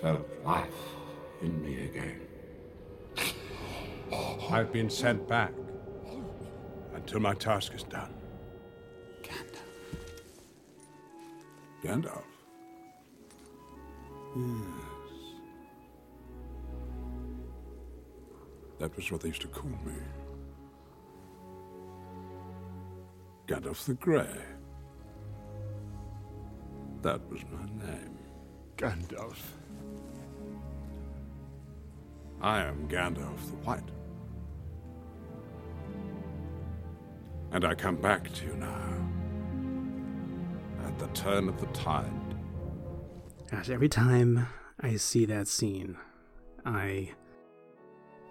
felt life in me again. I've been sent back until my task is done. Gandalf. Gandalf? Yes. That was what they used to call me. Gandalf the Grey. That was my name. Gandalf. I am Gandalf the White. And I come back to you now. At the turn of the tide. Gosh, every time I see that scene, I.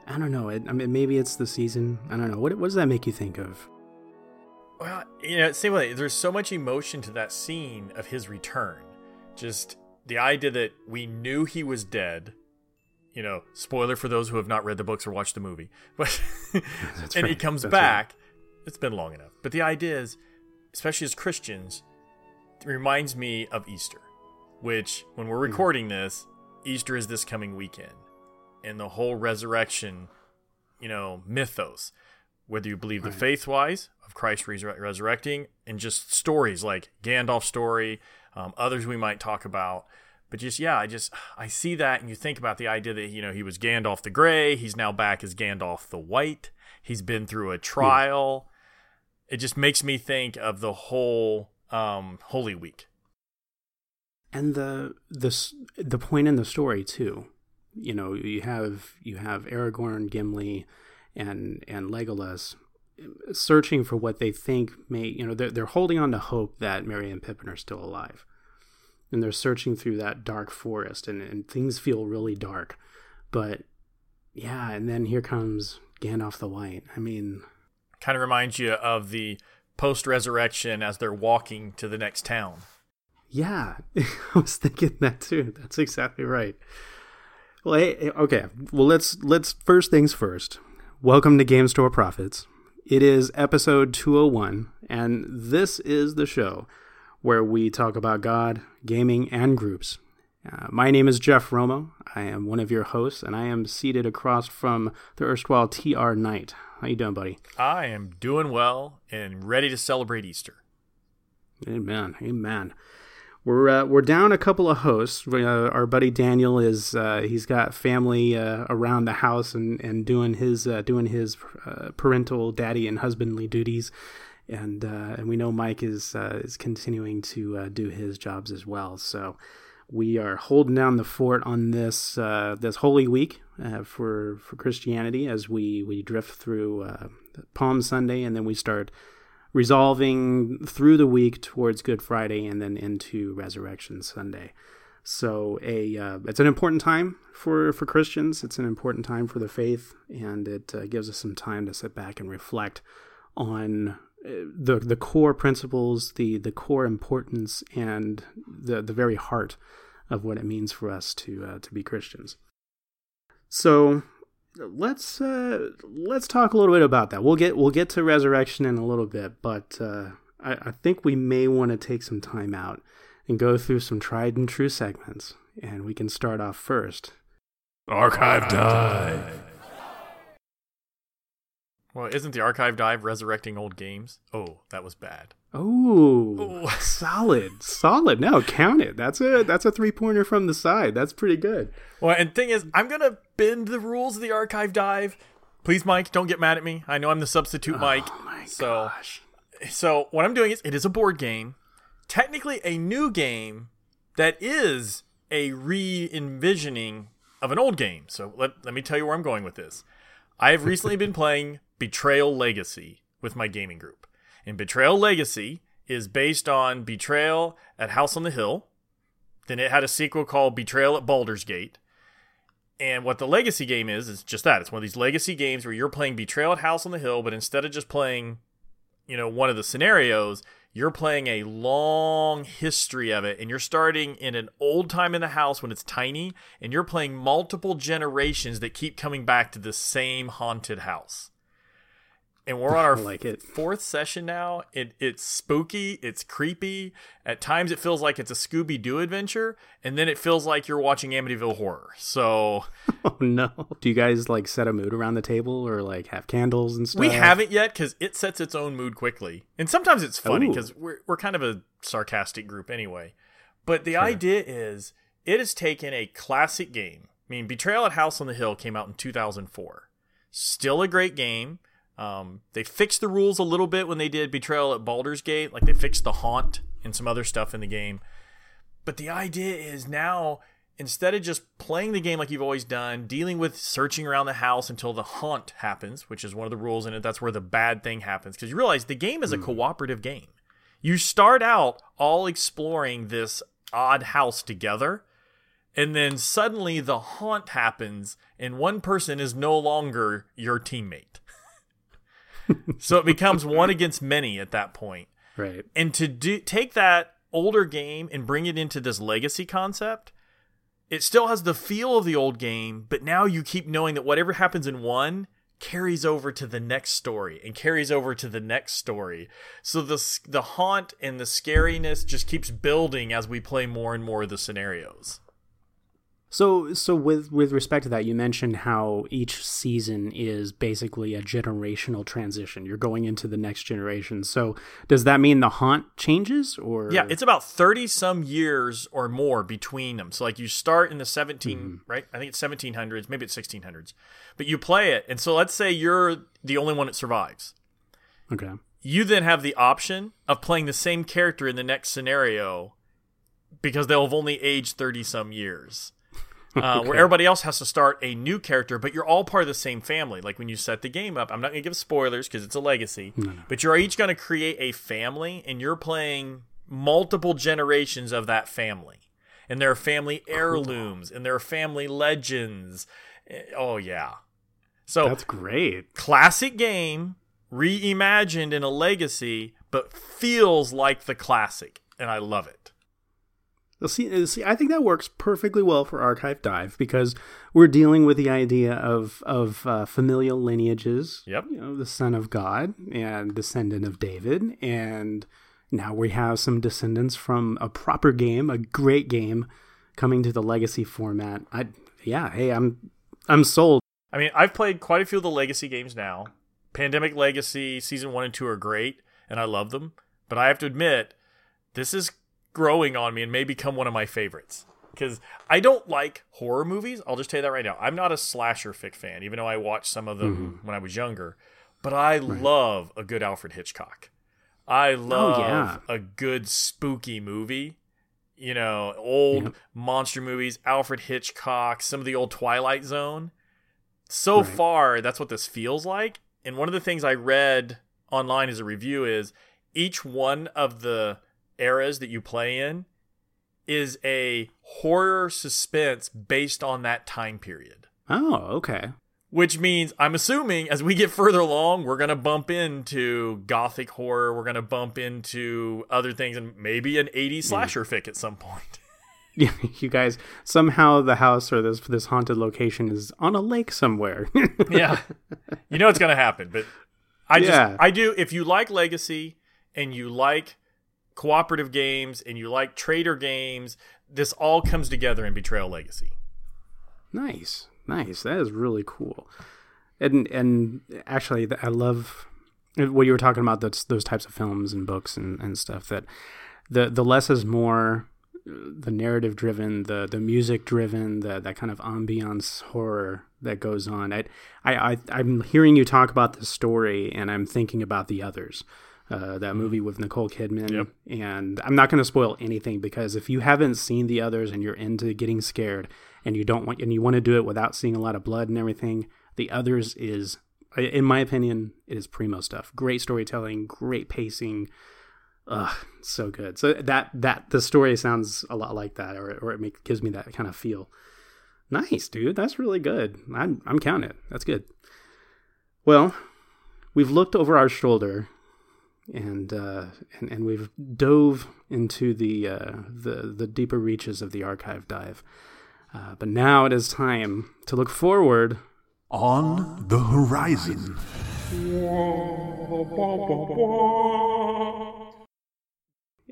I don't know. It, I mean, maybe it's the season. I don't know. What, what does that make you think of? Well, you know, same way. There's so much emotion to that scene of his return. Just the idea that we knew he was dead. You know, spoiler for those who have not read the books or watched the movie. But and right. he comes That's back. It's been long enough. But the idea is, especially as Christians, it reminds me of Easter, which when we're recording this, Easter is this coming weekend. And the whole resurrection, you know, mythos, whether you believe the faith wise of Christ resur- resurrecting and just stories like Gandalf's story, um, others we might talk about. But just, yeah, I just, I see that and you think about the idea that, you know, he was Gandalf the Gray. He's now back as Gandalf the White. He's been through a trial. It just makes me think of the whole um, Holy Week. and the the the point in the story too you know you have you have aragorn gimli and and legolas searching for what they think may you know they're, they're holding on to hope that Merry and pippin are still alive and they're searching through that dark forest and, and things feel really dark but yeah and then here comes gandalf the white i mean Kind of reminds you of the post resurrection as they're walking to the next town. Yeah, I was thinking that too. That's exactly right. Well, hey, okay. Well, let's let's first things first. Welcome to Game Store Prophets. It is episode 201, and this is the show where we talk about God, gaming, and groups. Uh, my name is Jeff Romo. I am one of your hosts, and I am seated across from the erstwhile TR Knight. How you doing, buddy? I am doing well and ready to celebrate Easter. Amen. Amen. We're uh, we're down a couple of hosts. Uh, our buddy Daniel is uh, he's got family uh, around the house and, and doing his uh, doing his uh, parental daddy and husbandly duties, and uh, and we know Mike is uh, is continuing to uh, do his jobs as well. So we are holding down the fort on this uh, this Holy Week uh, for for Christianity as we we drift through uh, Palm Sunday and then we start resolving through the week towards Good Friday and then into Resurrection Sunday. So a uh, it's an important time for for Christians. It's an important time for the faith, and it uh, gives us some time to sit back and reflect on the the core principles, the the core importance, and the the very heart of what it means for us to uh, to be Christians. So let's uh, let's talk a little bit about that. We'll get we'll get to resurrection in a little bit, but uh, I, I think we may want to take some time out and go through some tried and true segments, and we can start off first. Archive dive. Well, isn't the archive dive resurrecting old games? Oh, that was bad. Oh, solid, solid. No, count it. That's a that's a three pointer from the side. That's pretty good. Well, and thing is, I'm gonna bend the rules of the archive dive. Please, Mike, don't get mad at me. I know I'm the substitute oh Mike. Oh my so, gosh. so what I'm doing is, it is a board game, technically a new game that is a re-envisioning of an old game. So let let me tell you where I'm going with this. I have recently been playing Betrayal Legacy with my gaming group. And Betrayal Legacy is based on Betrayal at House on the Hill. Then it had a sequel called Betrayal at Baldur's Gate. And what the legacy game is, is just that. It's one of these legacy games where you're playing Betrayal at House on the Hill, but instead of just playing, you know, one of the scenarios, you're playing a long history of it. And you're starting in an old time in the house when it's tiny, and you're playing multiple generations that keep coming back to the same haunted house and we're on our like it. fourth session now. It it's spooky, it's creepy. At times, it feels like it's a Scooby Doo adventure, and then it feels like you're watching Amityville Horror. So Oh no! Do you guys like set a mood around the table or like have candles and stuff? we haven't yet because it sets its own mood quickly, and sometimes it's funny because we're we're kind of a sarcastic group anyway. But the idea is it has taken a classic game. I mean, Betrayal at House on the Hill came out in 2004. Still a great game. Um, they fixed the rules a little bit when they did Betrayal at Baldur's Gate. Like they fixed the haunt and some other stuff in the game. But the idea is now instead of just playing the game like you've always done, dealing with searching around the house until the haunt happens, which is one of the rules in it, that's where the bad thing happens. Because you realize the game is a cooperative game. You start out all exploring this odd house together, and then suddenly the haunt happens, and one person is no longer your teammate. So it becomes one against many at that point. Right. and to do take that older game and bring it into this legacy concept it still has the feel of the old game but now you keep knowing that whatever happens in one carries over to the next story and carries over to the next story. So the the haunt and the scariness just keeps building as we play more and more of the scenarios So, so with with respect to that, you mentioned how each season is basically a generational transition. You're going into the next generation. So, does that mean the haunt changes, or Yeah, it's about 30 some years or more between them. So like you start in the 17, Mm-hmm. right? I think it's 1700s, maybe it's 1600s. But you play it. And so let's say you're the only one that survives. okay? You then have the option of playing the same character in the next scenario because they'll have only aged 30 some years. Uh, Where everybody else has to start a new character, but you're all part of the same family. Like when you set the game up, I'm not going to give spoilers because it's a legacy, but you're each going to create a family and you're playing multiple generations of that family. And there are family heirlooms and there are family legends. Eh, Oh, yeah. So That's great. classic game reimagined in a legacy, but feels like the classic. And I love it. See, see, I think that works perfectly well for Archive Dive because we're dealing with the idea of of uh, familial lineages. Yep. You know, the son of God and descendant of David, and now we have some descendants from a proper game, a great game, coming to the legacy format. I, yeah, hey, I'm, I'm sold. I mean, I've played quite a few of the legacy games now. Pandemic Legacy season 1 and 2 are great and I love them, but I have to admit this is growing on me and may become one of my favorites. Cuz I don't like horror movies. I'll just tell you that right now. I'm not a slasher fic fan even though I watched some of them mm-hmm. when I was younger, but I love a good Alfred Hitchcock. I oh, love yeah. a good spooky movie. You know, old Yep. monster movies, Alfred Hitchcock, some of the old Twilight Zone so Right. far that's what this feels like and one of the things i read online as a review is each one of the eras that you play in is a horror suspense based on that time period Oh, okay. which means i'm assuming as we get further along we're going to bump into gothic horror we're going to bump into other things and maybe an 80s slasher fic at some point Yeah, you guys somehow the house or this this haunted location is on a lake somewhere. yeah you know it's gonna happen but i just Yeah. i do if you like legacy and you like cooperative games and you like trader games this all comes together in betrayal legacy Nice, nice. That is really cool. And and actually, I love what you were talking about. Those those types of films and books and, and stuff. That the the less is more. The narrative driven, the the music driven, the that kind of ambiance horror that goes on. I I, I I'm hearing you talk about the story, and I'm thinking about the others. Uh, that movie with Nicole Kidman, Yep. and I'm not going to spoil anything because if you haven't seen the others and you're into getting scared and you don't want and you want to do it without seeing a lot of blood and everything, the others is, in my opinion, it is primo stuff. Great storytelling, great pacing. Ugh, so good. So that that the story sounds a lot like that, or or it make, gives me that kind of feel. Nice, dude. That's really good. I'm I'm counting it. That's good. Well, we've looked over our shoulder and uh, and and we've dove into the uh, the the deeper reaches of the archive dive. Uh, but now it is time to look forward. On the horizon.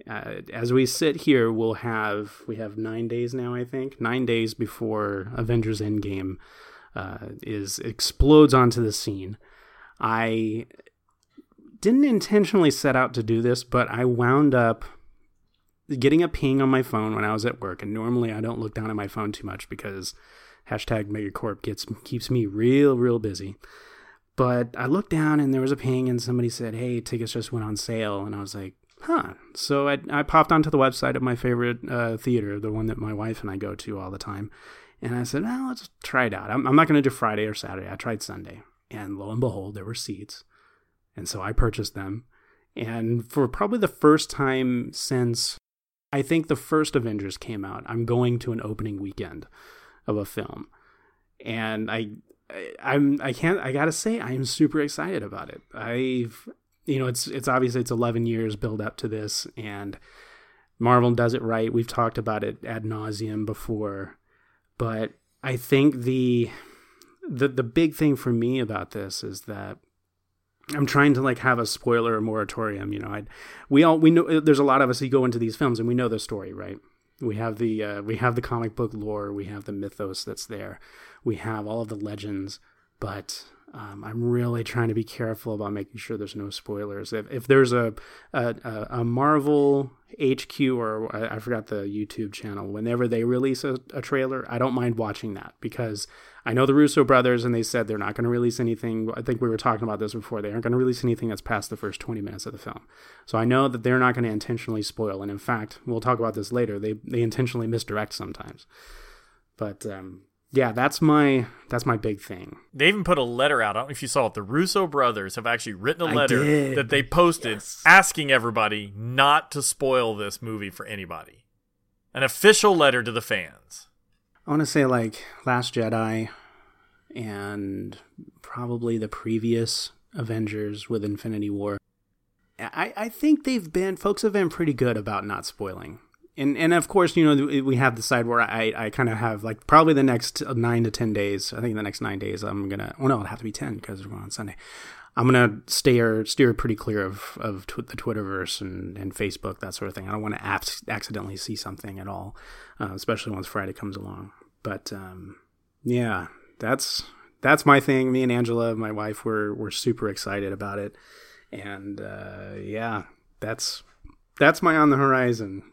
Uh, as we sit here, we'll have we have nine days now. I think nine days before Avengers Endgame uh, is explodes onto the scene. I didn't intentionally set out to do this, but I wound up getting a ping on my phone when I was at work, and normally I don't look down at my phone too much because hashtag Megacorp gets keeps me real real busy. But I looked down and there was a ping, and somebody said, "Hey, tickets just went on sale," and I was like, huh. So I, I popped onto the website of my favorite uh, theater, the one that my wife and I go to all the time. And I said, well, let's try it out. I'm, I'm not going to do Friday or Saturday. I tried Sunday. And lo and behold, there were seats. And so I purchased them. And for probably the first time since I think the first Avengers came out, I'm going to an opening weekend of a film. And I, I I'm I can't I gotta say I'm super excited about it. I've you know, it's it's obviously it's 11 years build up to this, and Marvel does it right. We've talked about it ad nauseum before, but I think the the the big thing for me about this is that I'm trying to like have a spoiler moratorium. You know, I we all we know there's a lot of us who go into these films and we know the story, right? We have the uh, we have the comic book lore, we have the mythos that's there, we have all of the legends, but um, I'm really trying to be careful about making sure there's no spoilers. If, if there's a, a, a Marvel HQ or I, I, forgot the YouTube channel, whenever they release a, a, trailer, I don't mind watching that because I know the Russo brothers and they said they're not going to release anything. I think we were talking about this before. They aren't going to release anything that's past the first 20 minutes of the film. So I know that they're not going to intentionally spoil. And in fact, we'll talk about this later. They, they intentionally misdirect sometimes. But um, yeah, that's my that's my big thing. They even put a letter out. I don't know if you saw it. The Russo brothers have actually written a letter that they posted yes. asking everybody not to spoil this movie for anybody. An official letter to the fans. I want to say like Last Jedi and probably the previous Avengers with Infinity War. I, I think they've been folks have been pretty good about not spoiling and and of course, you know, we have the side where I I kind of have like probably the next nine to ten days. I think the next nine days I'm gonna. Well, no, it'll have to be ten because we're going on Sunday. I'm gonna steer steer pretty clear of of tw- the Twitterverse and, and Facebook that sort of thing. I don't want to accidentally see something at all, uh, especially once Friday comes along. But um, yeah, that's that's my thing. Me and Angela, my wife, we're we're super excited about it, and uh, yeah, that's that's my on the horizon.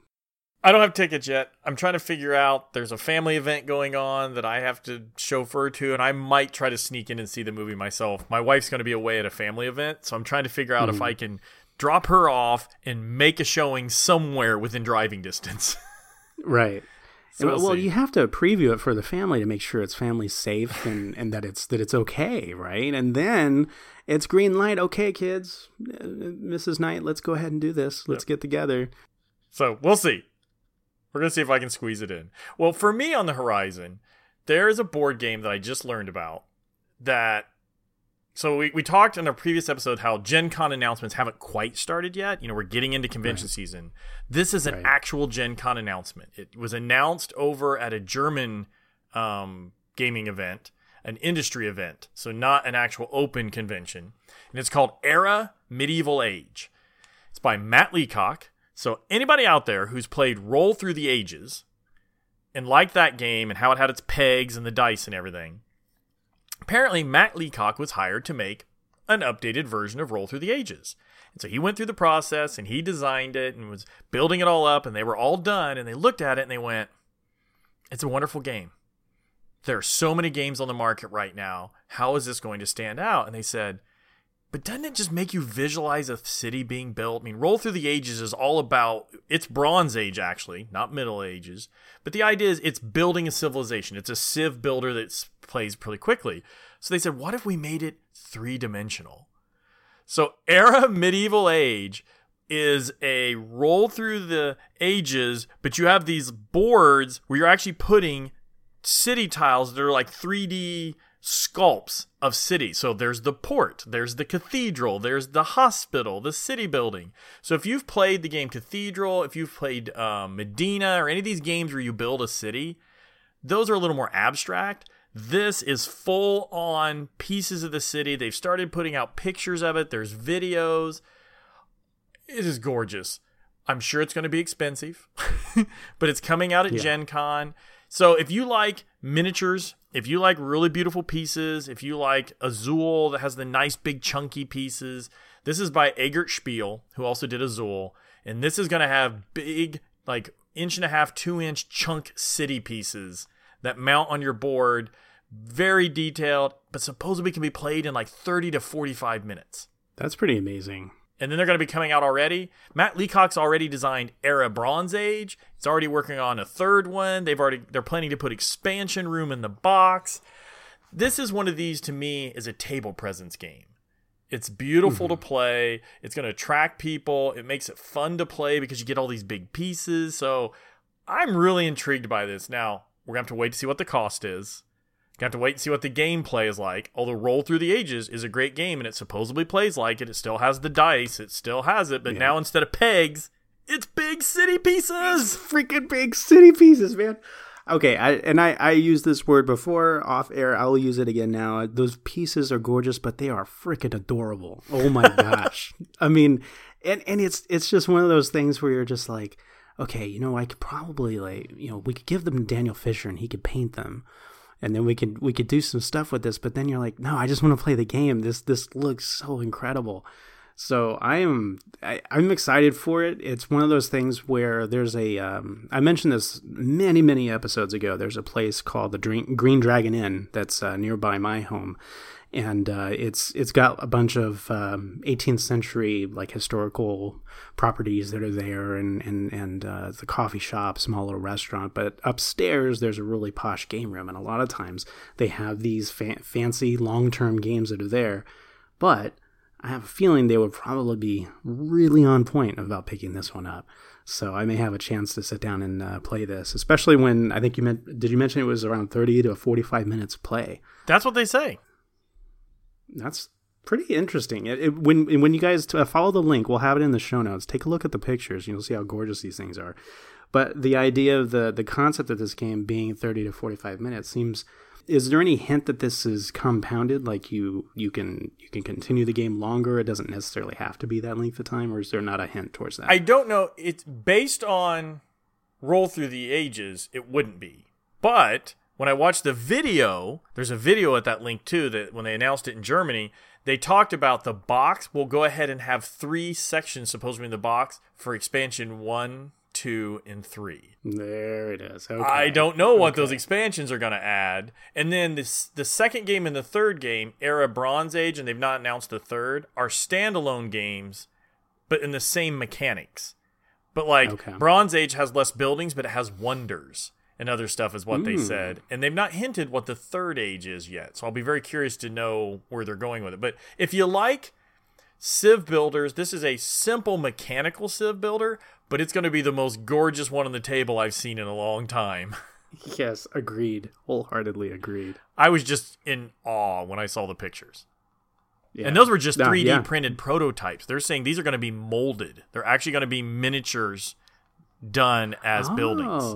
I don't have tickets yet. I'm trying to figure out. There's a family event going on that I have to chauffeur to, and I might try to sneak in and see the movie myself. My wife's going to be away at a family event, so I'm trying to figure out mm. if hmm. I can drop her off and make a showing somewhere within driving distance. right. So we'll, well you have to preview it for the family to make sure it's family safe and, and that it's that it's okay, right? And then it's green light. Okay, kids, uh, Mrs. Knight, let's go ahead and do this. Let's yep. get together. So we'll see. We're going to see if I can squeeze it in. Well, for me on the horizon, there is a board game that I just learned about that. So we, we talked in a previous episode how Gen Con announcements haven't quite started yet. You know, we're getting into convention right. season. This is an right. actual Gen Con announcement. It was announced over at a German um, gaming event, an industry event. So not an actual open convention. And it's called Era Medieval Age. It's by Matt Leacock so, anybody out there who's played Roll Through the Ages and liked that game and how it had its pegs and the dice and everything, apparently Matt Leacock was hired to make an updated version of Roll Through the Ages. And so he went through the process and he designed it and was building it all up, and they were all done. And they looked at it and they went, It's a wonderful game. There are so many games on the market right now. How is this going to stand out? And they said, but doesn't it just make you visualize a city being built? I mean, Roll Through the Ages is all about it's Bronze Age actually, not Middle Ages. But the idea is it's building a civilization. It's a civ builder that plays pretty quickly. So they said, what if we made it three dimensional? So Era Medieval Age is a roll through the ages, but you have these boards where you're actually putting city tiles that are like 3D sculpts of cities. So there's the port, there's the cathedral, there's the hospital, the city building. So if you've played the game Cathedral, if you've played uh, Medina, or any of these games where you build a city, those are a little more abstract. This is full on pieces of the city. They've started putting out pictures of it. There's videos. It is gorgeous. I'm sure it's going to be expensive, but it's coming out at Gen Con. So if you like miniatures, if you like really beautiful pieces, if you like Azul that has the nice big chunky pieces, this is by Eggertspiele, who also did Azul. And this is going to have big, like inch and a half, two inch chunk city pieces that mount on your board. Very detailed, but supposedly can be played in like 30 to 45 minutes That's pretty amazing. And then they're going to be coming out already. Matt Leacock's already designed Era Bronze Age. He's already working on a third one. They've already they're planning to put expansion room in the box. This is one of these to me is a table presence game. It's beautiful to mm-hmm. play. It's going to attract people. It makes it fun to play because you get all these big pieces. So I'm really intrigued by this. Now, we're going to have to wait to see what the cost is. Gonna have to wait and see what the gameplay is like. Although Roll Through the Ages is a great game and it supposedly plays like it. It still has the dice. It still has it. But now instead of pegs, it's big city pieces. freaking big city pieces, man. Okay, I, and I, I used this word before off air. I'll use it again now. Those pieces are gorgeous, but they are freaking adorable. Oh my gosh! I mean, and and it's it's just one of those things where you're just like, okay, you know, I could probably like, you know, we could give them to Daniel Fisher and he could paint them, and then we could we could do some stuff with this. But then you're like, no, I just want to play the game. This this looks so incredible. So I am I, I'm excited for it. It's one of those things where there's a um, I mentioned this many many episodes ago. There's a place called the Dream, Green Dragon Inn that's uh, nearby my home, and uh, it's it's got a bunch of um, 18th century like historical properties that are there, and and and uh, the coffee shop, small little restaurant. But upstairs there's a really posh game room, and a lot of times they have these fa- fancy long term games that are there, but I have a feeling they would probably be really on point about picking this one up. So I may have a chance to sit down and uh, play this, especially when I think you meant. Did you mention it was around thirty to forty-five minutes play? That's what they say. That's pretty interesting. It, it, when when you guys uh, follow the link, we'll have it in the show notes. Take a look at the pictures. You'll see how gorgeous these things are. But the idea of the the concept of this game being thirty to forty-five minutes seems. Is there any hint that this is compounded? Like you you can you can continue the game longer. It doesn't necessarily have to be that length of time, or is there not a hint towards that? I don't know. It's based on Roll Through the Ages. It wouldn't be. But when I watched the video, there's a video at that link too. That when they announced it in Germany, they talked about the box. We'll go ahead and have three sections supposedly in the box for expansion one, two, and three. There it is. Okay. I don't know what those expansions are going to add. And then this the second game and the third game, Era Bronze Age, and they've not announced the third, are standalone games, but in the same mechanics. But like Okay. Bronze Age has less buildings, but it has wonders and other stuff, is what they Hmm. said. And they've not hinted what the third age is yet. So I'll be very curious to know where they're going with it. But if you like Civ builders, this is a simple mechanical Civ builder, but it's going to be the most gorgeous one on the table I've seen in a long time. Yes, agreed. Wholeheartedly agreed. I was just in awe when I saw the pictures. Yeah. And those were just 3D yeah. printed prototypes. They're saying these are going to be molded. They're actually going to be miniatures done as buildings.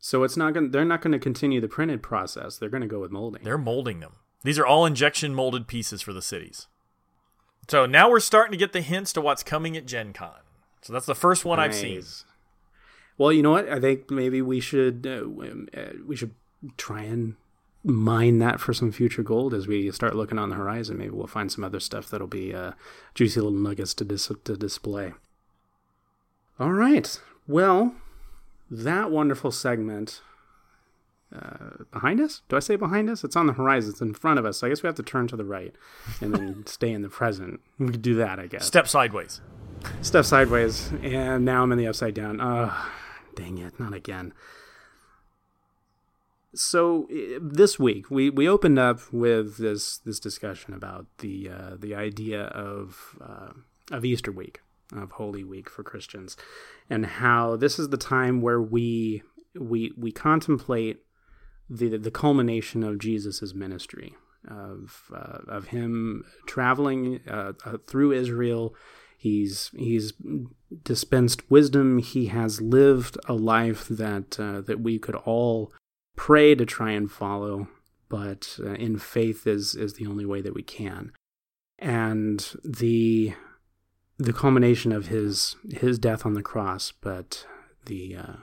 So it's not going. They're not going to continue the printed process. They're going to go with molding. They're molding them. These are all injection molded pieces for the cities. So now we're starting to get the hints to what's coming at Gen Con. So that's the first one I've seen. Well, you know what? I think maybe we should uh, uh, we should try and mine that for some future gold as we start looking on the horizon. Maybe we'll find some other stuff that'll be uh, juicy little nuggets to dis- to display. All right. Well, that wonderful segment. Uh, behind us? Do I say behind us? It's on the horizon. It's in front of us. So I guess we have to turn to the right and then stay in the present. We could do that, I guess Step sideways. step sideways, and now I'm in the upside down. Oh, dang it, not again. So this week we, we opened up with this this discussion about the uh, the idea of uh, of Easter week of Holy Week for Christians, and how this is the time where we we we contemplate the the culmination of Jesus's ministry of uh, of him traveling uh, uh, through Israel. He's he's dispensed wisdom. He has lived a life that uh, that we could all pray to try and follow. but uh, in faith is is the only way that we can. And the the culmination of his his death on the cross, but the uh,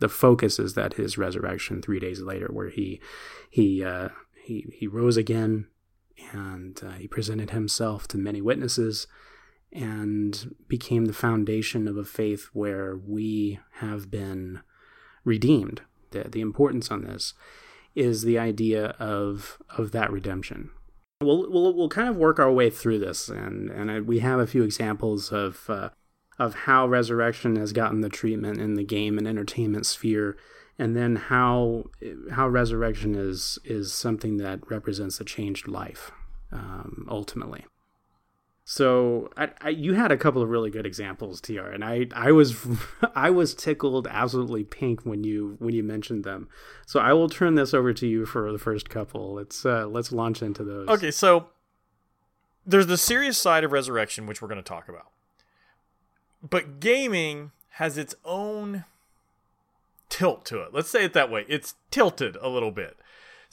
the focus is that his resurrection three days later, where he he uh, he he rose again, and uh, he presented himself to many witnesses, and became the foundation of a faith where we have been redeemed. The the importance on this is the idea of of that redemption. We'll we'll we'll kind of work our way through this, and and we have a few examples of uh, of how resurrection has gotten the treatment in the game and entertainment sphere, and then how how resurrection is is something that represents a changed life um, ultimately. So I, I, you had a couple of really good examples, Tr, and I, I was I was tickled absolutely pink when you when you mentioned them. So I will turn this over to you for the first couple. Let's uh, let's launch into those. Okay, so there's the serious side of resurrection, which we're going to talk about, but gaming has its own tilt to it. Let's say it that way. It's tilted a little bit.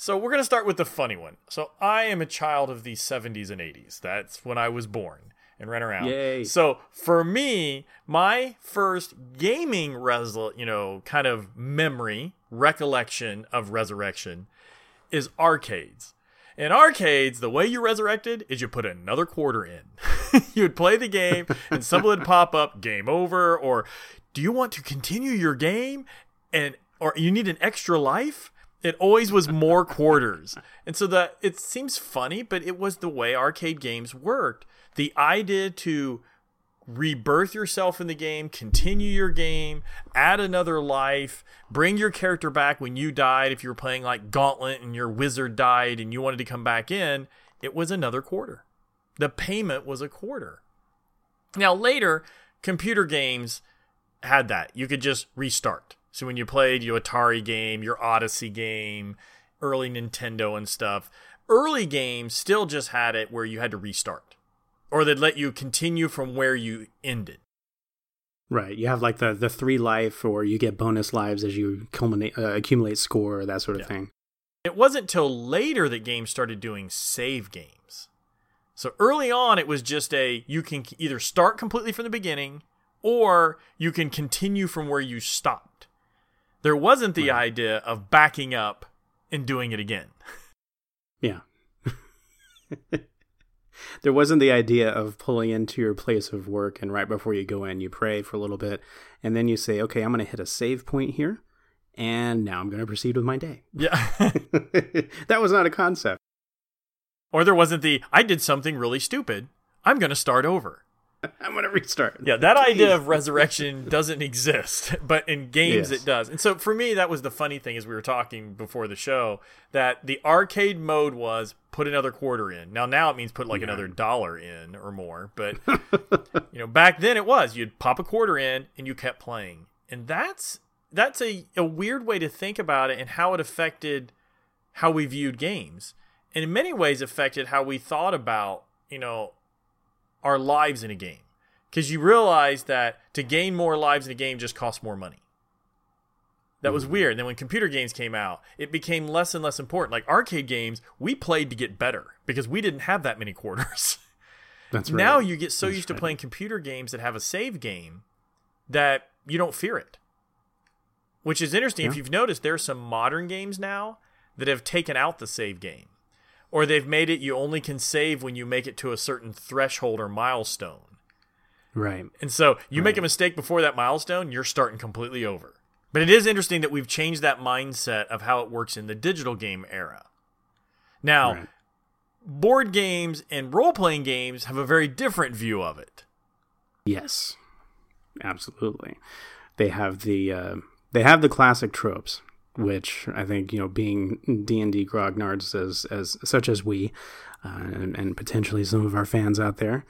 So we're going to start with the funny one. So I am a child of the 70s and 80s. That's when I was born and ran around. Yay. So for me, my first gaming resol- you know, kind of memory, recollection of resurrection is arcades. In arcades, the way you resurrected is you put another quarter in. you would play the game and something would pop up, game over, or do you want to continue your game and or you need an extra life? It always was more quarters. And so that it seems funny, but it was the way arcade games worked. The idea to rebirth yourself in the game, continue your game, add another life, bring your character back when you died if you were playing like Gauntlet and your wizard died and you wanted to come back in, it was another quarter. The payment was a quarter. Now later, computer games had that. You could just restart. So when you played your Atari game, your Odyssey game, early Nintendo and stuff, early games still just had it where you had to restart, or they'd let you continue from where you ended. Right. You have like the the three life, or you get bonus lives as you culminate, uh, accumulate score, that sort of Yeah. thing. It wasn't till later that games started doing save games. So early on, it was just a you can either start completely from the beginning or you can continue from where you stopped. There wasn't the idea of backing up and doing it again. Yeah. there wasn't the idea of pulling into your place of work and right before you go in, you pray for a little bit and then you say, okay, I'm going to hit a save point here. And now I'm going to proceed with my day. Yeah. that was not a concept. or there wasn't the I did something really stupid. I'm going to start over. I'm going to restart. Yeah, that idea of resurrection doesn't exist, but in games Yes. it does. And so for me, that was the funny thing as we were talking before the show that the arcade mode was put another quarter in. Now, now it means put like another dollar in or more, but you know, back then it was you'd pop a quarter in and you kept playing, and that's that's a a weird way to think about it and how it affected how we viewed games, and in many ways affected how we thought about you know our lives in a game because you realize that to gain more lives in a game just costs more money. That was mm-hmm. weird. And then when computer games came out, it became less and less important. Like arcade games, we played to get better because we didn't have that many quarters. That's right. now you get so That's used to playing computer games that have a save game that you don't fear it. Which is interesting. If you've noticed, there are some modern games now that have taken out the save game. Or they've made it you only can save when you make it to a certain threshold or milestone. Right. And so you make a mistake before that milestone, you're starting completely over. But it is interesting that we've changed that mindset of how it works in the digital game era. Now, Right. board games and role playing games have a very different view of it. Yes, absolutely. They have the uh, they have the classic tropes, which I think you know, being D and D grognards as as such as we, uh, and, and potentially some of our fans out there,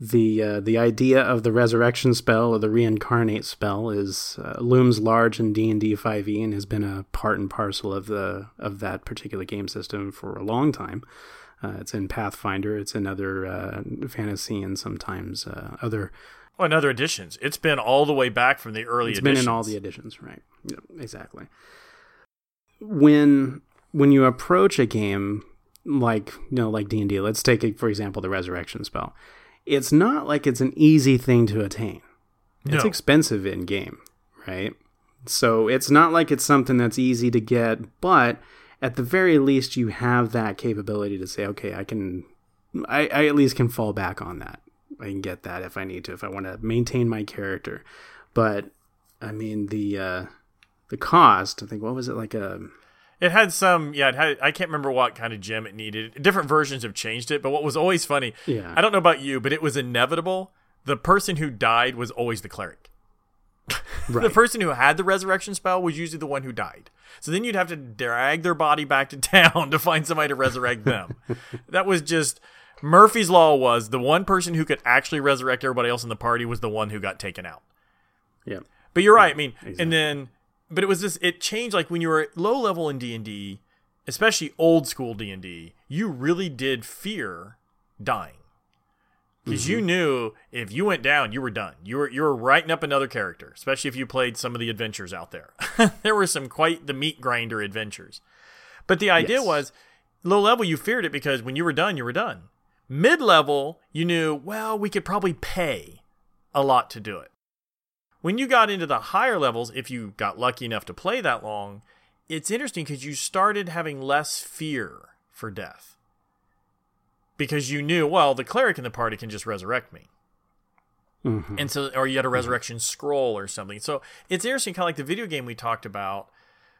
the uh, the idea of the resurrection spell or the reincarnate spell is uh, looms large in D and D five E and has been a part and parcel of the of that particular game system for a long time. Uh, it's in Pathfinder. It's in other uh, fantasy and sometimes uh, other Oh, and other editions. It's been all the way back from the early It's editions. been in all the editions, right? Yep, exactly. When when you approach a game like you know like D&D, let's take for example the resurrection spell. It's not like it's an easy thing to attain. It's expensive in game, right? So it's not like it's something that's easy to get, but at the very least you have that capability to say, okay, I can I, I at least can fall back on that. I can get that if I need to, if I want to maintain my character. But I mean the uh the cost, I think what was it like a It had some, yeah. It had. I can't remember what kind of gem it needed. Different versions have changed it, but what was always funny, Yeah. I don't know about you, but it was inevitable. The person who died was always the cleric. The person who had the resurrection spell was usually the one who died. So then you'd have to drag their body back to town to find somebody to resurrect them. that was just Murphy's law. Was the one person who could actually resurrect everybody else in the party was the one who got taken out. yeah. But you're right. I mean, exactly. and then, but it was this. It changed. Like when you were low level in D and D, especially old school D and D, you really did fear dying because you mm-hmm. knew if you went down, you were done. You were you were writing up another character. Especially if you played some of the adventures out there. there were some quite the meat grinder adventures. But the idea Yes. was low level. You feared it because when you were done, you were done. Mid level, you knew well we could probably pay a lot to do it when you got into the higher levels, if you got lucky enough to play that long, it's interesting because you started having less fear for death. Because you knew, well, the cleric in the party can just resurrect me. Mhm. And so, or you had a resurrection scroll or something. So it's interesting, kind of like the video game we talked about.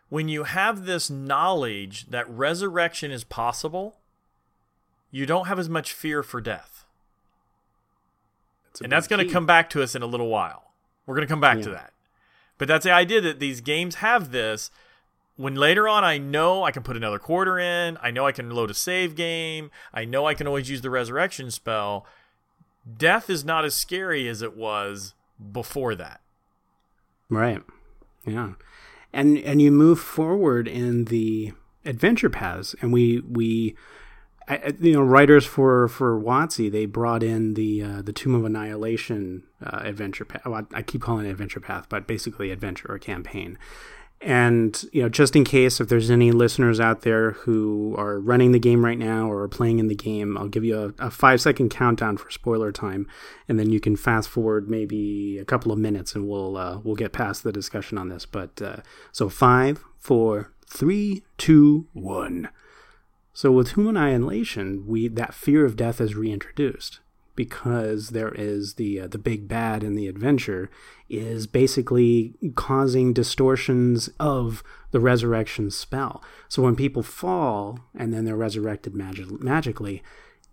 When you have this knowledge that resurrection is possible, you don't have as much fear for death. It's a and that's going to come back to us in a little while. We're going to come back to that. But that's the idea that these games have this. When later on I know I can put another quarter in, I know I can load a save game, I know I can always use the resurrection spell. Death is not as scary as it was before that. Right. Yeah. And and you move forward in the adventure paths and we we You know writers for for WotC they brought in the uh, the Tomb of Annihilation uh, adventure path. Well, I keep calling it adventure path, but basically adventure or campaign. And you know, just in case if there's any listeners out there who are running the game right now or are playing in the game, I'll give you a, a five second countdown for spoiler time, and then you can fast forward maybe a couple of minutes, and we'll uh, we'll get past the discussion on this. But uh, so five, four, three, two, one. So with Tomb of Annihilation, we that fear of death is reintroduced because there is the uh, the big bad in the adventure is basically causing distortions of the resurrection spell. So when people fall and then they're resurrected magi- magically,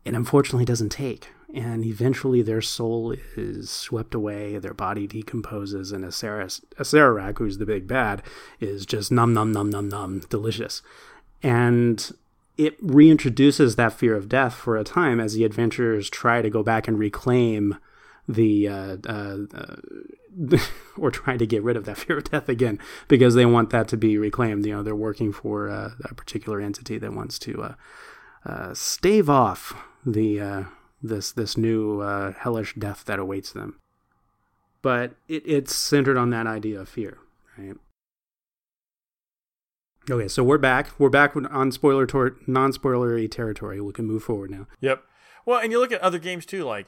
it unfortunately doesn't take. And eventually their soul is swept away, their body decomposes, and Aceras, Acererak, who's the big bad, is just num num num num num delicious. And it reintroduces that fear of death for a time as the adventurers try to go back and reclaim the uh, uh, uh, or try to get rid of that fear of death again because they want that to be reclaimed. You know, they're working for uh, a particular entity that wants to uh, uh, stave off the this this new hellish death that awaits them. But it, it's centered on that idea of fear, right? Okay, so we're back. We're back on spoiler tor- non-spoilery territory. We can move forward now. Yep. Well, and you look at other games too, like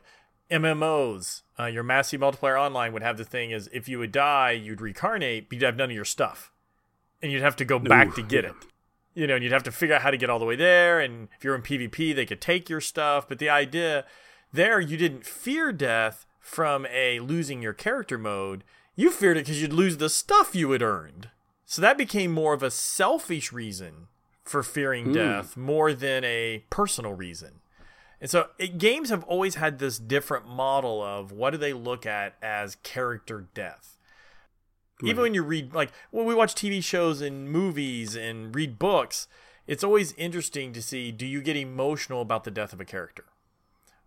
MMOs. Uh, your massive multiplayer online would have the thing is if you would die, you'd reincarnate, but you'd have none of your stuff, and you'd have to go back to get yeah. it. You know, and you'd have to figure out how to get all the way there. And if you're in PvP, they could take your stuff. But the idea there, you didn't fear death from a losing your character mode. You feared it because you'd lose the stuff you had earned. So that became more of a selfish reason for fearing hmm. death more than a personal reason. And so it, games have always had this different model of what do they look at as character death. Even when you read, like, when we watch TV shows and movies and read books, it's always interesting to see do you get emotional about the death of a character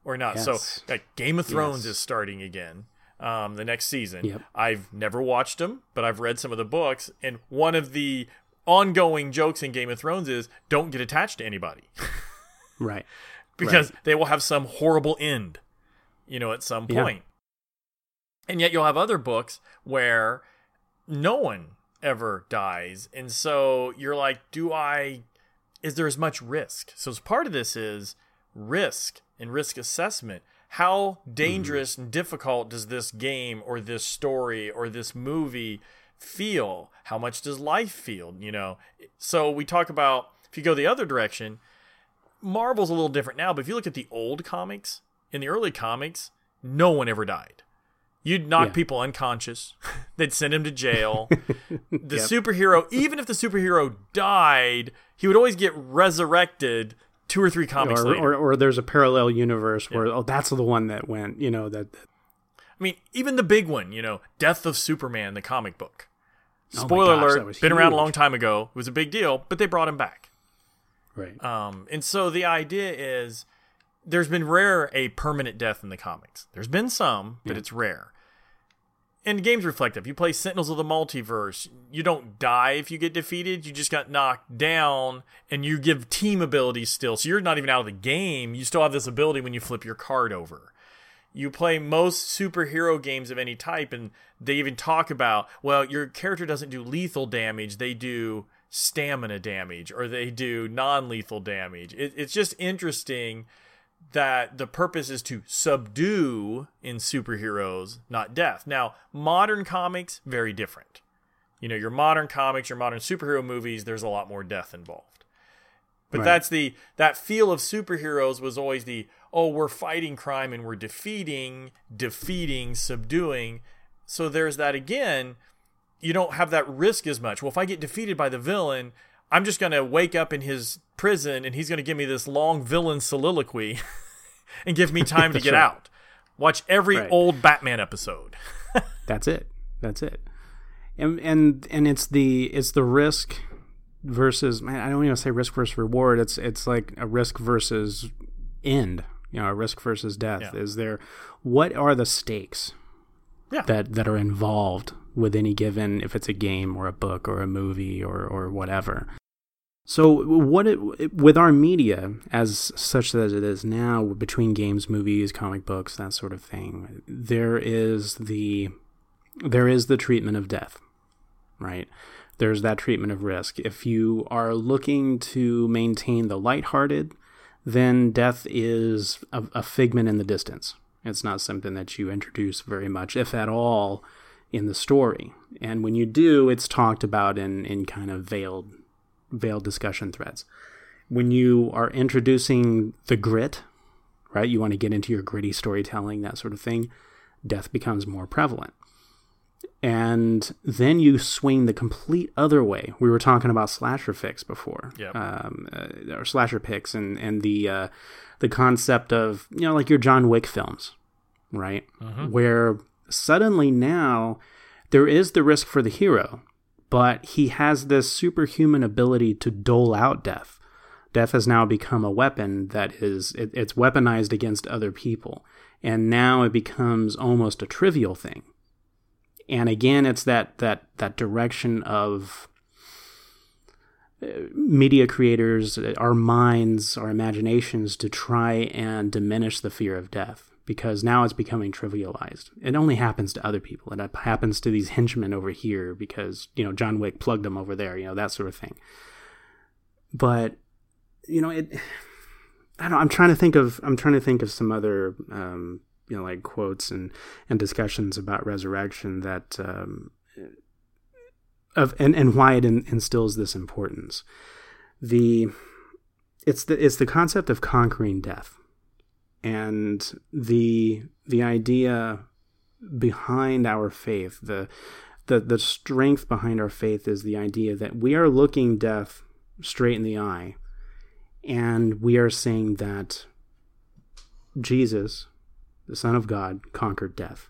or not? So, like, Game of Thrones Yes. is starting again um, the next season. Yep. I've never watched them, but I've read some of the books. And one of the ongoing jokes in Game of Thrones is don't get attached to anybody Right. because they will have some horrible end, you know, at some Yeah. point. And yet you'll have other books where no one ever dies. And so you're like, do I is there as much risk. So as part of this is risk and risk assessment. How dangerous mm-hmm. and difficult does this game or this story or this movie feel? How much does life feel? You know, so we talk about if you go the other direction, Marvel's a little different now, but if you look at the old comics, in the early comics, no one ever died. You'd knock yeah. people unconscious. They'd send him to jail. the yep. superhero, even if the superhero died, he would always get resurrected two or three comics or. Or, or there's a parallel universe where, oh, that's the one that went, you know, that, that. I mean, even the big one, you know, Death of Superman, the comic book. Oh Spoiler oh gosh, alert, been huge. around a long time ago. It was a big deal, but they brought him back. Right. Um, and so the idea is there's been rare a permanent death in the comics. There's been some, but yeah. it's rare. And games reflective. You play Sentinels of the Multiverse, you don't die if you get defeated. You just got knocked down, and you give team abilities still. So you're not even out of the game. You still have this ability when you flip your card over. You play most superhero games of any type, and they even talk about well, your character doesn't do lethal damage; they do stamina damage, or they do non-lethal damage. It, it's just interesting that the purpose is to subdue in superheroes, not death. Now, modern comics, very different. You know, your modern comics, your modern superhero movies, there's a lot more death involved. But right. that's the that feel of superheroes was always the oh, we're fighting crime and we're defeating, defeating, subduing. So there's that again. You don't have that risk as much. Well, if I get defeated by the villain, I'm just going to wake up in his prison and he's going to give me this long villain soliloquy and give me time to get right. out. Watch every right. old Batman episode. That's it. That's it. And and and it's the it's the risk versus man, I don't even say risk versus reward. It's it's like a risk versus end. You know, a risk versus death. Yeah. Is there what are the stakes yeah. that that are involved with any given if it's a game or a book or a movie or or whatever. So what it, with our media as such as it is now between games, movies, comic books, that sort of thing, there is the there is the treatment of death, right? There's that treatment of risk. If you are looking to maintain the lighthearted, then death is a, a figment in the distance. It's not something that you introduce very much, if at all, in the story. And when you do, it's talked about in, in kind of veiled veiled discussion threads. When you are introducing the grit, right, you want to get into your gritty storytelling, that sort of thing, death becomes more prevalent. And then you swing the complete other way. We were talking about slasher fix before, yep. um, uh, or slasher picks, and and the uh, the concept of you know like your John Wick films, right? Mm-hmm. Where suddenly now there is the risk for the hero, but he has this superhuman ability to dole out death. Death has now become a weapon that is it, it's weaponized against other people, and now it becomes almost a trivial thing. And again, it's that that that direction of uh, media creators, our minds, our imaginations to try and diminish the fear of death because now it's becoming trivialized. It only happens to other people. It happens to these henchmen over here because, you know, John Wick plugged them over there, you know, that sort of thing. But, you know, it I don't know, I'm trying to think of I'm trying to think of some other um, you know, like quotes and and discussions about resurrection that um of and and why it in, instills this importance. The it's the it's the concept of conquering death and the the idea behind our faith the the the strength behind our faith is the idea that we are looking death straight in the eye. And we are saying that Jesus the son of God conquered death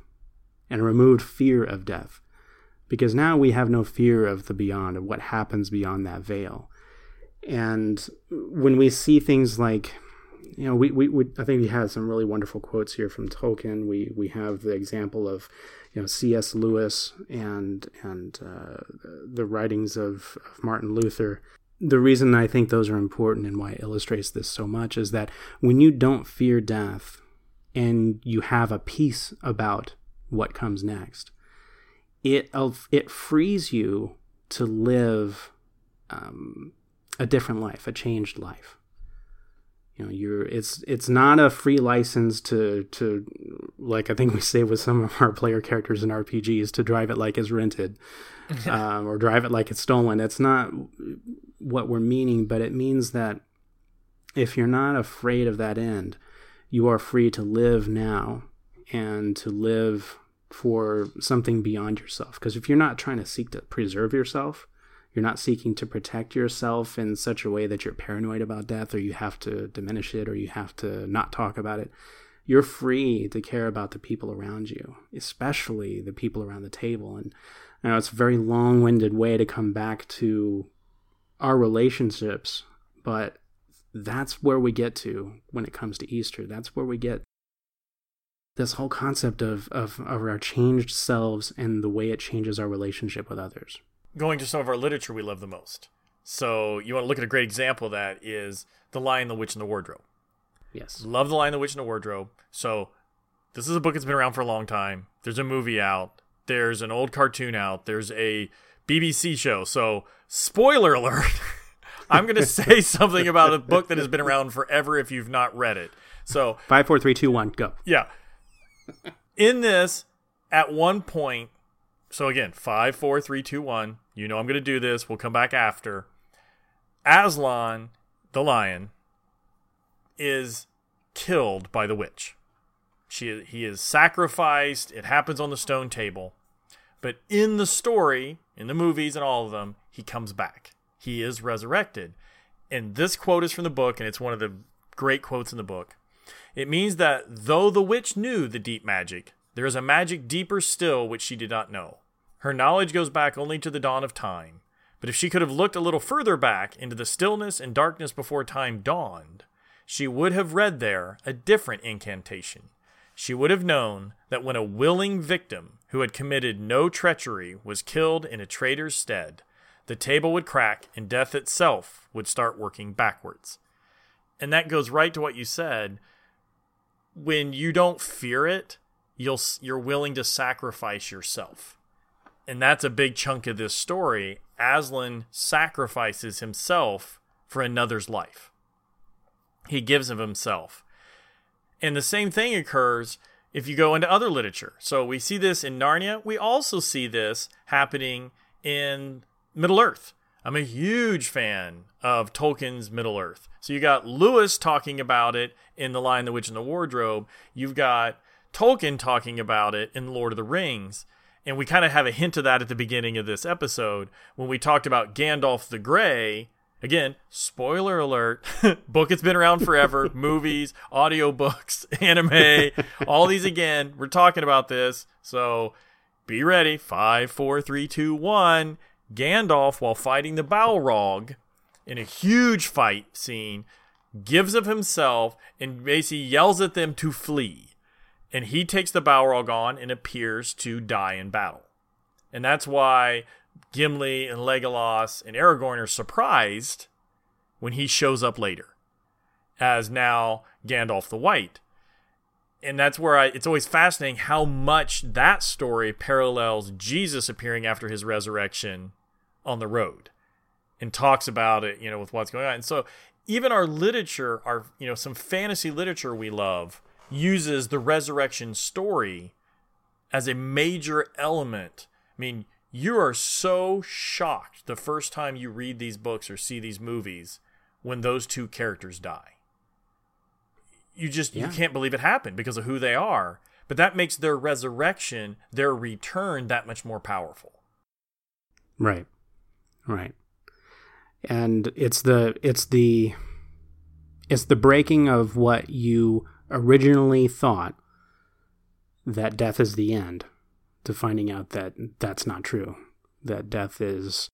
and removed fear of death. Because now we have no fear of the beyond of what happens beyond that veil. And when we see things like you know, we, we, we I think we had some really wonderful quotes here from Tolkien. We we have the example of you know C.S. Lewis and and uh, the writings of, of Martin Luther. The reason I think those are important and why it illustrates this so much is that when you don't fear death and you have a peace about what comes next, it it frees you to live um, a different life, a changed life. You know, you're it's it's not a free license to to like I think we say with some of our player characters in RPGs to drive it like it's rented, um, or drive it like it's stolen. It's not what we're meaning, but it means that if you're not afraid of that end, you are free to live now and to live for something beyond yourself. Because if you're not trying to seek to preserve yourself, you're not seeking to protect yourself in such a way that you're paranoid about death or you have to diminish it or you have to not talk about it. You're free to care about the people around you, especially the people around the table. And you know, it's a very long winded way to come back to our relationships, but that's where we get to when it comes to Easter. That's where we get this whole concept of, of, of our changed selves and the way it changes our relationship with others going to some of our literature we love the most. So you want to look at a great example of that is The Lion, the Witch, and the Wardrobe. Yes. Love The Lion, the Witch, and the Wardrobe. So this is a book that's been around for a long time. There's a movie out. There's an old cartoon out. There's a BBC show. So spoiler alert. I'm going to say something about a book that has been around forever if you've not read it. So five, four, three, two, one, go. Yeah. In this, at one point, so again, five, four, three, two, one. You know I'm going to do this. We'll come back after. Aslan, the lion, is killed by the witch. She, he is sacrificed. It happens on the stone table. But in the story, in the movies and all of them, he comes back. He is resurrected. And this quote is from the book, and it's one of the great quotes in the book. It means that though the witch knew the deep magic, there is a magic deeper still which she did not know. Her knowledge goes back only to the dawn of time. But if she could have looked a little further back into the stillness and darkness before time dawned, she would have read there a different incantation. She would have known that when a willing victim who had committed no treachery was killed in a traitor's stead, the table would crack and death itself would start working backwards. And that goes right to what you said. When you don't fear it, you'll you're willing to sacrifice yourself and that's a big chunk of this story. Aslan sacrifices himself for another's life. He gives of himself. And the same thing occurs if you go into other literature. So we see this in Narnia. We also see this happening in Middle Earth. I'm a huge fan of Tolkien's Middle Earth. So you got Lewis talking about it in The Lion, the Witch, and the Wardrobe. You've got Tolkien talking about it in Lord of the Rings. And we kind of have a hint of that at the beginning of this episode when we talked about Gandalf the Grey. Again, spoiler alert, book has been around forever, movies, audiobooks, anime, all these again. We're talking about this. So be ready. Five, four, three, two, one. Gandalf, while fighting the Balrog in a huge fight scene, gives of himself and basically yells at them to flee and he takes the Balrog and appears to die in battle. And that's why Gimli and Legolas and Aragorn are surprised when he shows up later as now Gandalf the White. And that's where I, it's always fascinating how much that story parallels Jesus appearing after his resurrection on the road and talks about it, you know, with what's going on. And so even our literature, our, you know, some fantasy literature we love uses the resurrection story as a major element. I mean, you are so shocked the first time you read these books or see these movies when those two characters die. You just yeah. you can't believe it happened because of who they are, but that makes their resurrection, their return that much more powerful. Right. Right. And it's the it's the it's the breaking of what you originally thought that death is the end to finding out that that's not true that death is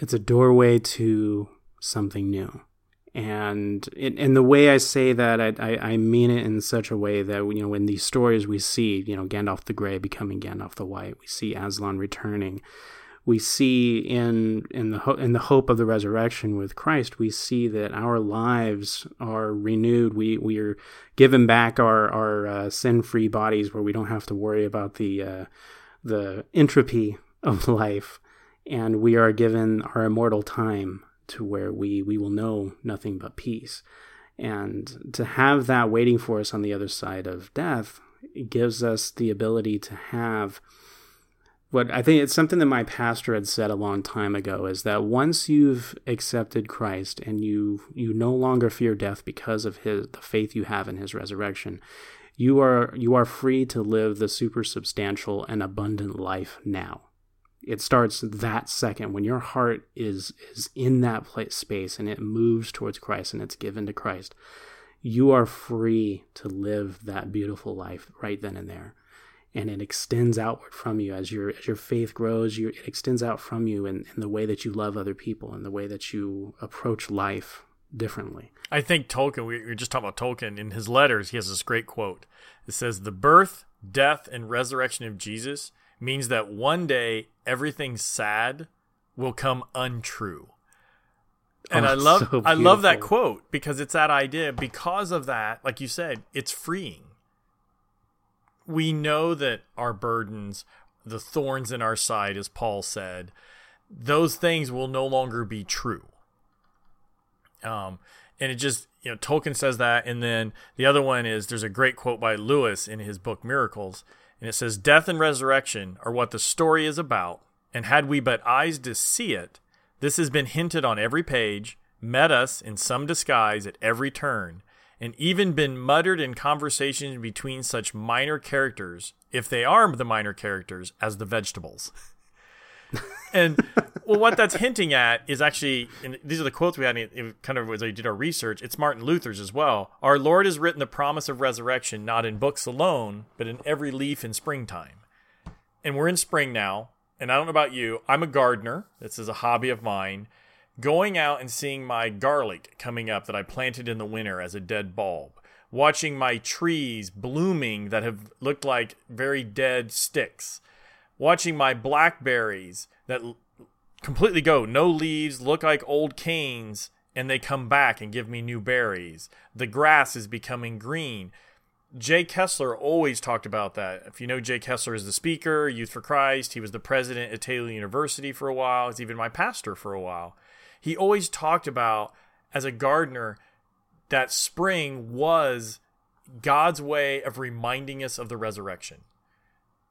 it's a doorway to something new. And in the way I say that, I, I, I, mean it in such a way that you know, in these stories we see, you know, Gandalf the Grey becoming Gandalf the White, we see Aslan returning, we see in in the ho- in the hope of the resurrection with Christ, we see that our lives are renewed. We we are given back our our uh, sin free bodies, where we don't have to worry about the uh, the entropy of life, and we are given our immortal time to where we we will know nothing but peace. And to have that waiting for us on the other side of death gives us the ability to have what I think it's something that my pastor had said a long time ago is that once you've accepted Christ and you you no longer fear death because of his the faith you have in his resurrection, you are you are free to live the super substantial and abundant life now. It starts that second when your heart is is in that place space and it moves towards Christ and it's given to Christ. You are free to live that beautiful life right then and there and it extends outward from you as your as your faith grows you, it extends out from you in, in the way that you love other people and the way that you approach life differently I think Tolkien, we were just talking about Tolkien, in his letters, he has this great quote. It says, The birth, death, and resurrection of Jesus means that one day everything sad will come untrue. And Oh, I love so I love that quote because it's that idea. Because of that, like you said, it's freeing. We know that our burdens, the thorns in our side, as Paul said, those things will no longer be true. Um, and it just you know Tolkien says that, and then the other one is there's a great quote by Lewis in his book Miracles, and it says, "Death and resurrection are what the story is about, and had we but eyes to see it, this has been hinted on every page, met us in some disguise at every turn." And even been muttered in conversations between such minor characters, if they are the minor characters, as the vegetables. And well, what that's hinting at is actually, and these are the quotes we had. in- in kind of as I did our research. It's Martin Luther's as well. Our Lord has written the promise of resurrection not in books alone, but in every leaf in springtime. And we're in spring now. And I don't know about you. I'm a gardener. This is a hobby of mine. Going out and seeing my garlic coming up that I planted in the winter as a dead bulb. Watching my trees blooming that have looked like very dead sticks watching my blackberries that l- completely go no leaves look like old canes and they come back and give me new berries. The grass is becoming green. Jay Kesler always talked about that. If you know Jay Kesler is the speaker youth for christ he was the president at taylor university for a while he's even my pastor for a while he always talked about as a gardener that spring was god's way of reminding us of the resurrection.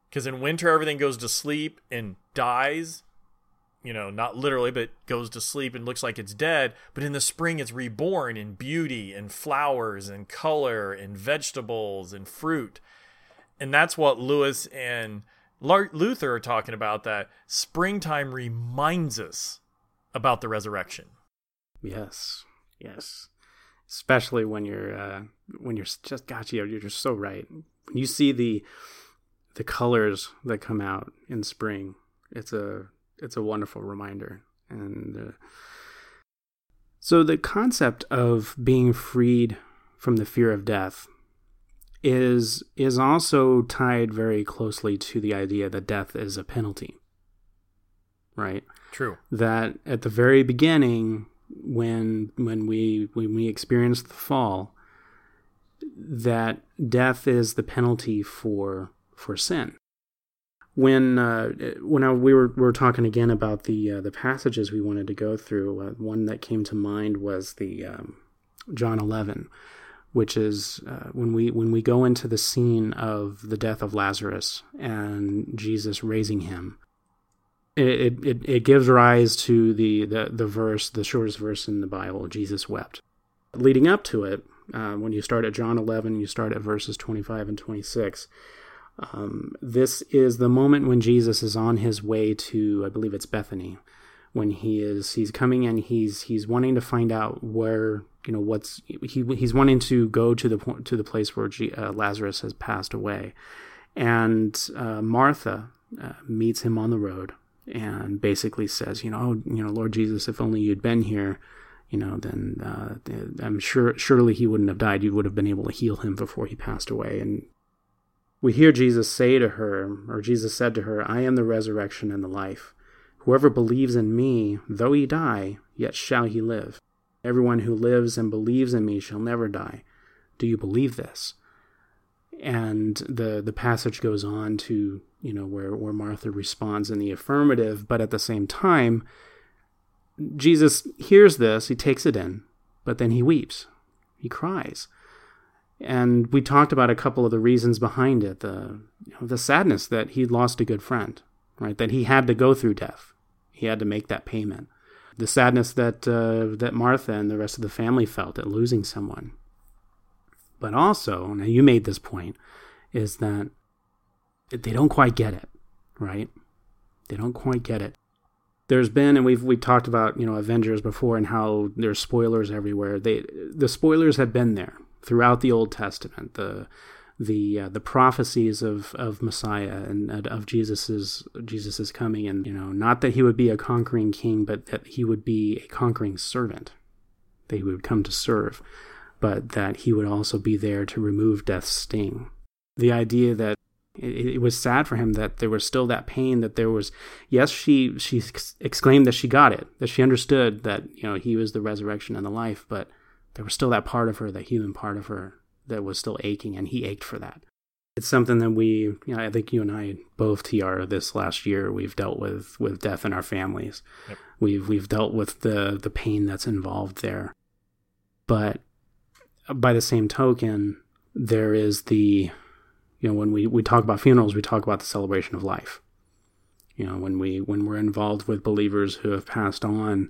Because in winter everything goes to sleep and dies you know not literally but goes to sleep and looks like it's dead. But in the spring it's reborn in beauty and flowers and color and vegetables and fruit. And that's what lewis and luther are talking about that springtime reminds us about the resurrection Yes, yes. Especially when you're uh, when you're just got you. You're just so right. When you see the the colors that come out in spring, it's a it's a wonderful reminder. And uh, so the concept of being freed from the fear of death is is also tied very closely to the idea that death is a penalty. Right? true that at the very beginning when when we when we experience the fall that death is the penalty for for sin when uh, when I, we were we were talking again about the uh, the passages we wanted to go through uh, one that came to mind was the um, John 11 which is uh, when we when we go into the scene of the death of Lazarus and Jesus raising him it, it, it gives rise to the, the, the verse, the shortest verse in the Bible, Jesus wept. Leading up to it, uh, when you start at John 11, you start at verses 25 and 26. Um, this is the moment when Jesus is on his way to, I believe it's Bethany, when he is he's coming and he's he's wanting to find out where you know what's he he's wanting to go to the point to the place where G, uh, Lazarus has passed away, and uh, Martha uh, meets him on the road and basically says, you know, oh, you know, Lord Jesus, if only you'd been here, you know, then uh, I'm sure surely he wouldn't have died. You would have been able to heal him before he passed away. And we hear Jesus say to her, or Jesus said to her, I am the resurrection and the life. Whoever believes in me, though he die, yet shall he live. Everyone who lives and believes in me shall never die. Do you believe this? And the the passage goes on to you know where where Martha responds in the affirmative, but at the same time, Jesus hears this, he takes it in, but then he weeps. He cries. And we talked about a couple of the reasons behind it the, you know, the sadness that he'd lost a good friend, right? That he had to go through death. He had to make that payment. The sadness that, uh, that Martha and the rest of the family felt at losing someone. But also, now you made this point, is that they don't quite get it, right? They don't quite get it there's been and we've we talked about you know Avengers before and how there's spoilers everywhere. They the spoilers have been there throughout the Old Testament. The the uh, the prophecies of, of Messiah and uh, of Jesus's Jesus's coming and you know not that he would be a conquering king but that he would be a conquering servant that he would come to serve but that he would also be there to remove death's sting the idea that it, it, was sad for him that there was still that pain that there was yes she she exclaimed that she got it that she understood that you know he was the resurrection and the life but there was still that part of her that human part of her that was still aching and he ached for that. It's something that we you know i think you and i both tr this last year we've dealt with with death in our families. Yep. we've we've dealt with the the pain that's involved there. But by the same token there is the you know when we, we talk about funerals we talk about the celebration of life. You know when we when we're involved with believers who have passed on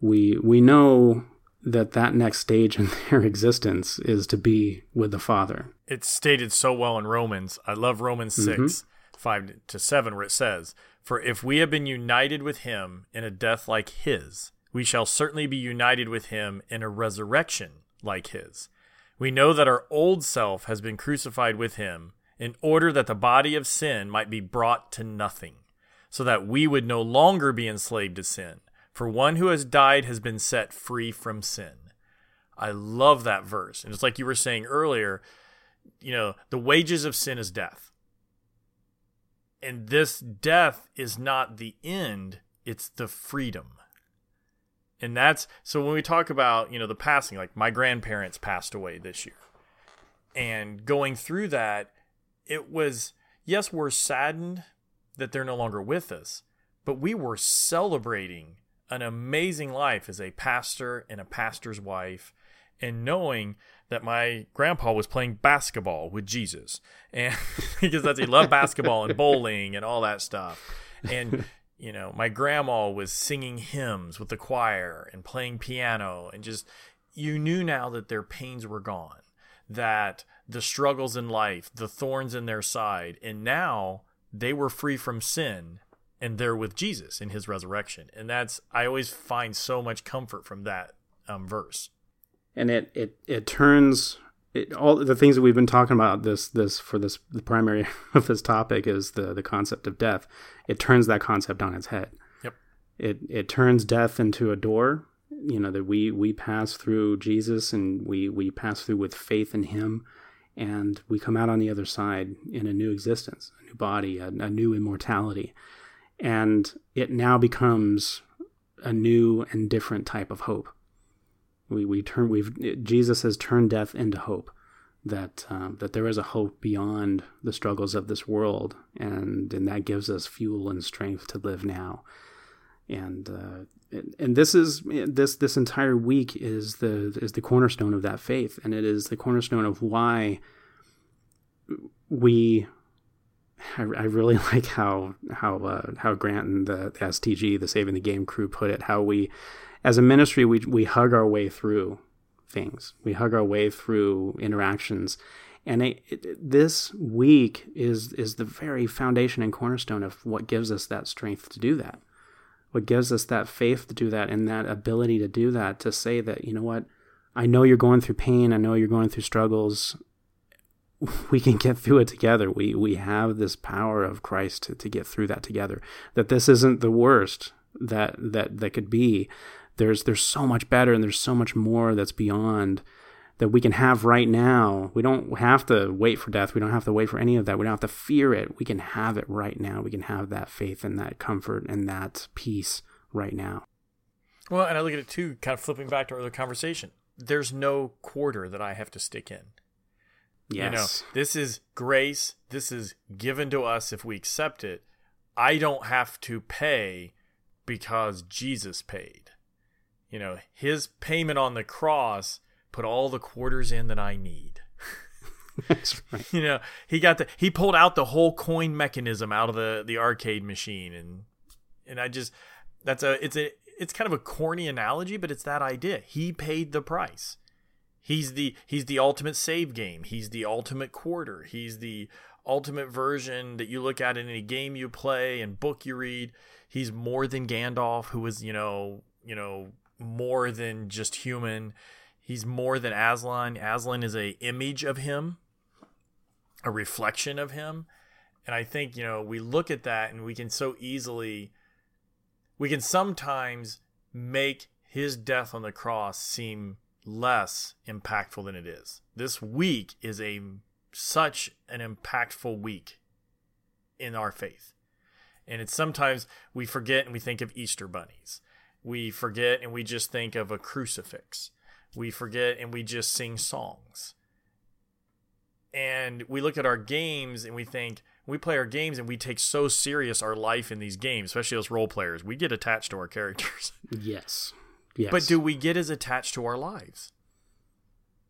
we we know that that next stage in their existence is to be with the father. It's stated so well in romans. I love romans mm-hmm. 6 5 to 7 where it says for if we have been united with him in a death like his we shall certainly be united with him in a resurrection like his. We know that our old self has been crucified with him in order that the body of sin might be brought to nothing, so that we would no longer be enslaved to sin. For one who has died has been set free from sin. I love that verse. And it's like you were saying earlier, you know, the wages of sin is death. And this death is not the end, it's the freedom and that's so when we talk about you know the passing like my grandparents passed away this year and going through that it was yes we're saddened that they're no longer with us but we were celebrating an amazing life as a pastor and a pastor's wife and knowing that my grandpa was playing basketball with Jesus. And because that's he loved basketball and bowling and all that stuff. And you know, my grandma was singing hymns with the choir and playing piano and just you knew now that their pains were gone, that the struggles in life, the thorns in their side, and now they were free from sin and they're with Jesus in his resurrection. And that's I always find so much comfort from that um, verse. And it it it turns it, all the things that we've been talking about this this for this the primary of this topic is the the concept of death. It turns that concept on its head. Yep. It it turns death into a door. You know that we we pass through Jesus and we we pass through with faith in Him, and we come out on the other side in a new existence, a new body, a, a new immortality, and it now becomes a new and different type of hope we we turn we've Jesus has turned death into hope. That um, that there is a hope beyond the struggles of this world, and and that gives us fuel and strength to live now. And uh, and this is this this entire week is the is the cornerstone of that faith, and it is the cornerstone of why we I, I, really like how how uh, how Grant and the, STG, the Saving the Game crew, put it. How we as a ministry, we, we hug our way through things. We hug our way through interactions. And it, it, this week is, is the very foundation and cornerstone of what gives us that strength to do that. What gives us that faith to do that and that ability to do that, to say that, you know what, I know you're going through pain. I know you're going through struggles. We can get through it together. We, we have this power of Christ to, to get through that together. That this isn't the worst that, that, that could be there's there's so much better and there's so much more that's beyond that we can have right now. We don't have to wait for death. We don't have to wait for any of that. We don't have to fear it. We can have it right now. We can have that faith and that comfort and that peace right now. Well, and I look at it too, kind of flipping back to our other conversation. There's no quarter that I have to stick in. Yes. You know, this is grace. This is given to us if we accept it. I don't have to pay because Jesus paid. You know, his payment on the cross put all the quarters in that I need. That's right. you know, he got the he pulled out the whole coin mechanism out of the the arcade machine and and I just that's a it's a it's kind of a corny analogy, but it's that idea. He paid the price. He's the he's the ultimate save game. He's the ultimate quarter. He's the ultimate version that you look at in any game you play and book you read. He's more than Gandalf, who was, you know, you know, more than just human. He's more than Aslan. Aslan is a image of him, a reflection of him. And I think, you know, we look at that and we can so easily we can sometimes make his death on the cross seem less impactful than it is. This week is a such an impactful week in our faith. And it's sometimes we forget and we think of Easter bunnies. We forget and we just think of a crucifix. We forget and we just sing songs. And we look at our games and we think, we play our games and we take so serious our life in these games, especially as role players. We get attached to our characters. Yes. Yes. But do we get as attached to our lives?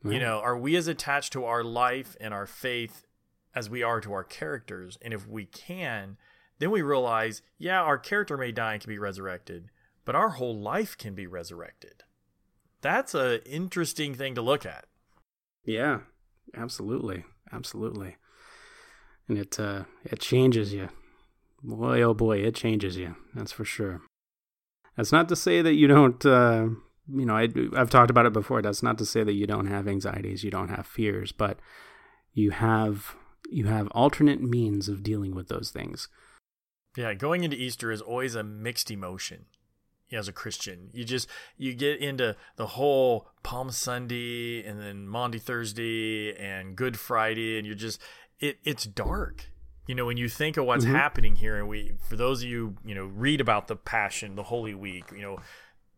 You know, are we as attached to our life and our faith as we are to our characters? And if we can, then we realize, yeah, our character may die and can be resurrected, but our whole life can be resurrected. That's an interesting thing to look at. Yeah, absolutely, absolutely. And it uh, it changes you. Boy, oh boy, it changes you. That's for sure. That's not to say that you don't. Uh, you know, I, I've talked about it before. That's not to say that you don't have anxieties, you don't have fears, but you have you have alternate means of dealing with those things. Yeah, going into Easter is always a mixed emotion as a Christian. You just you get into the whole Palm Sunday and then Maundy Thursday and Good Friday and you're just it it's dark. You know, when you think of what's Mhm. happening here and we for those of you, you know, read about the Passion, the Holy Week, you know,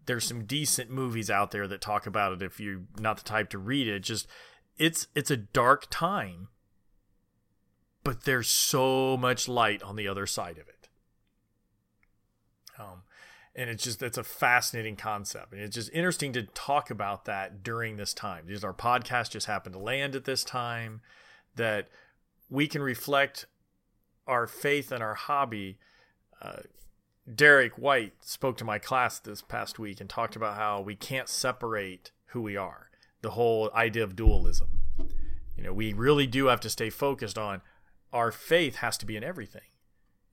there's some decent movies out there that talk about it if you're not the type to read it. Just it's it's a dark time. But there's so much light on the other side of it. Um, and it's just it's a fascinating concept. And it's just interesting to talk about that during this time. Because our podcast just happened to land at this time that we can reflect our faith and our hobby. Uh, derek white spoke to my class this past week and talked about how we can't separate who we are. The whole idea of dualism. You know we really do have to stay focused on our faith has to be in everything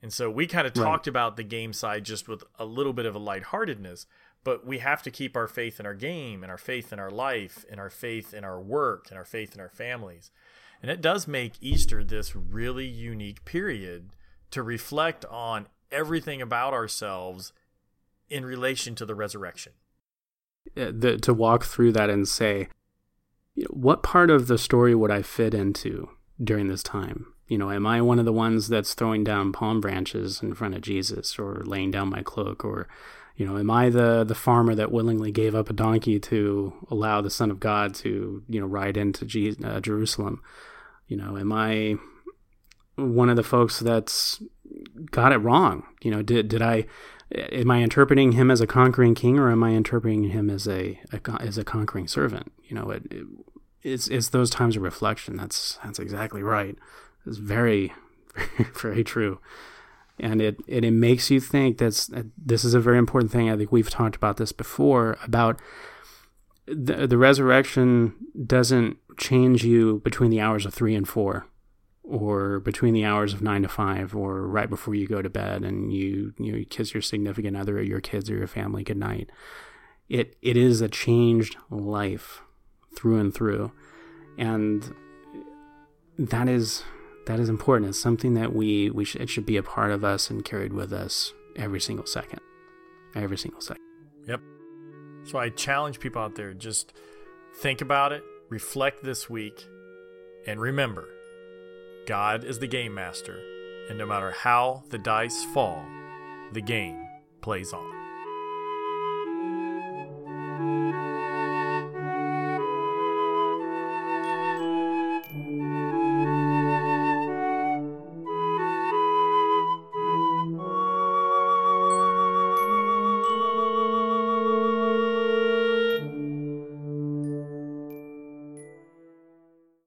and so we kind of Right. talked about the game side just with a little bit of a lightheartedness, but we have to keep our faith in our game and our faith in our life and our faith in our work and our faith in our families. And it does make Easter this really unique period to reflect on everything about ourselves in relation to the resurrection. the, to walk through that and say, what part of the story would I fit into during this time? You know, am I one of the ones that's throwing down palm branches in front of Jesus or laying down my cloak? Or, you know, am I the, the farmer that willingly gave up a donkey to allow the Son of God to, you know, ride into uh, Jerusalem? You know, am I one of the folks that's got it wrong? You know, did, did I, am I interpreting him as a conquering king or am I interpreting him as a, a as a conquering servant? You know, it, it it's it's those times of reflection. That's that's exactly right. It's very very true, and it, it it makes you think. That's this is a very important thing. I think we've talked about this before about the the resurrection doesn't change you between the hours of three and four or between the hours of nine to five, or right before you go to bed, and you you, you kiss your significant other, or your kids, or your family goodnight. It it is a changed life through and through, and that is that is important. It's something that we we should, it should be a part of us and carried with us every single second, every single second. Yep. So I challenge people out there just think about it, reflect this week, and remember God is the game master, and no matter how the dice fall, the game plays on.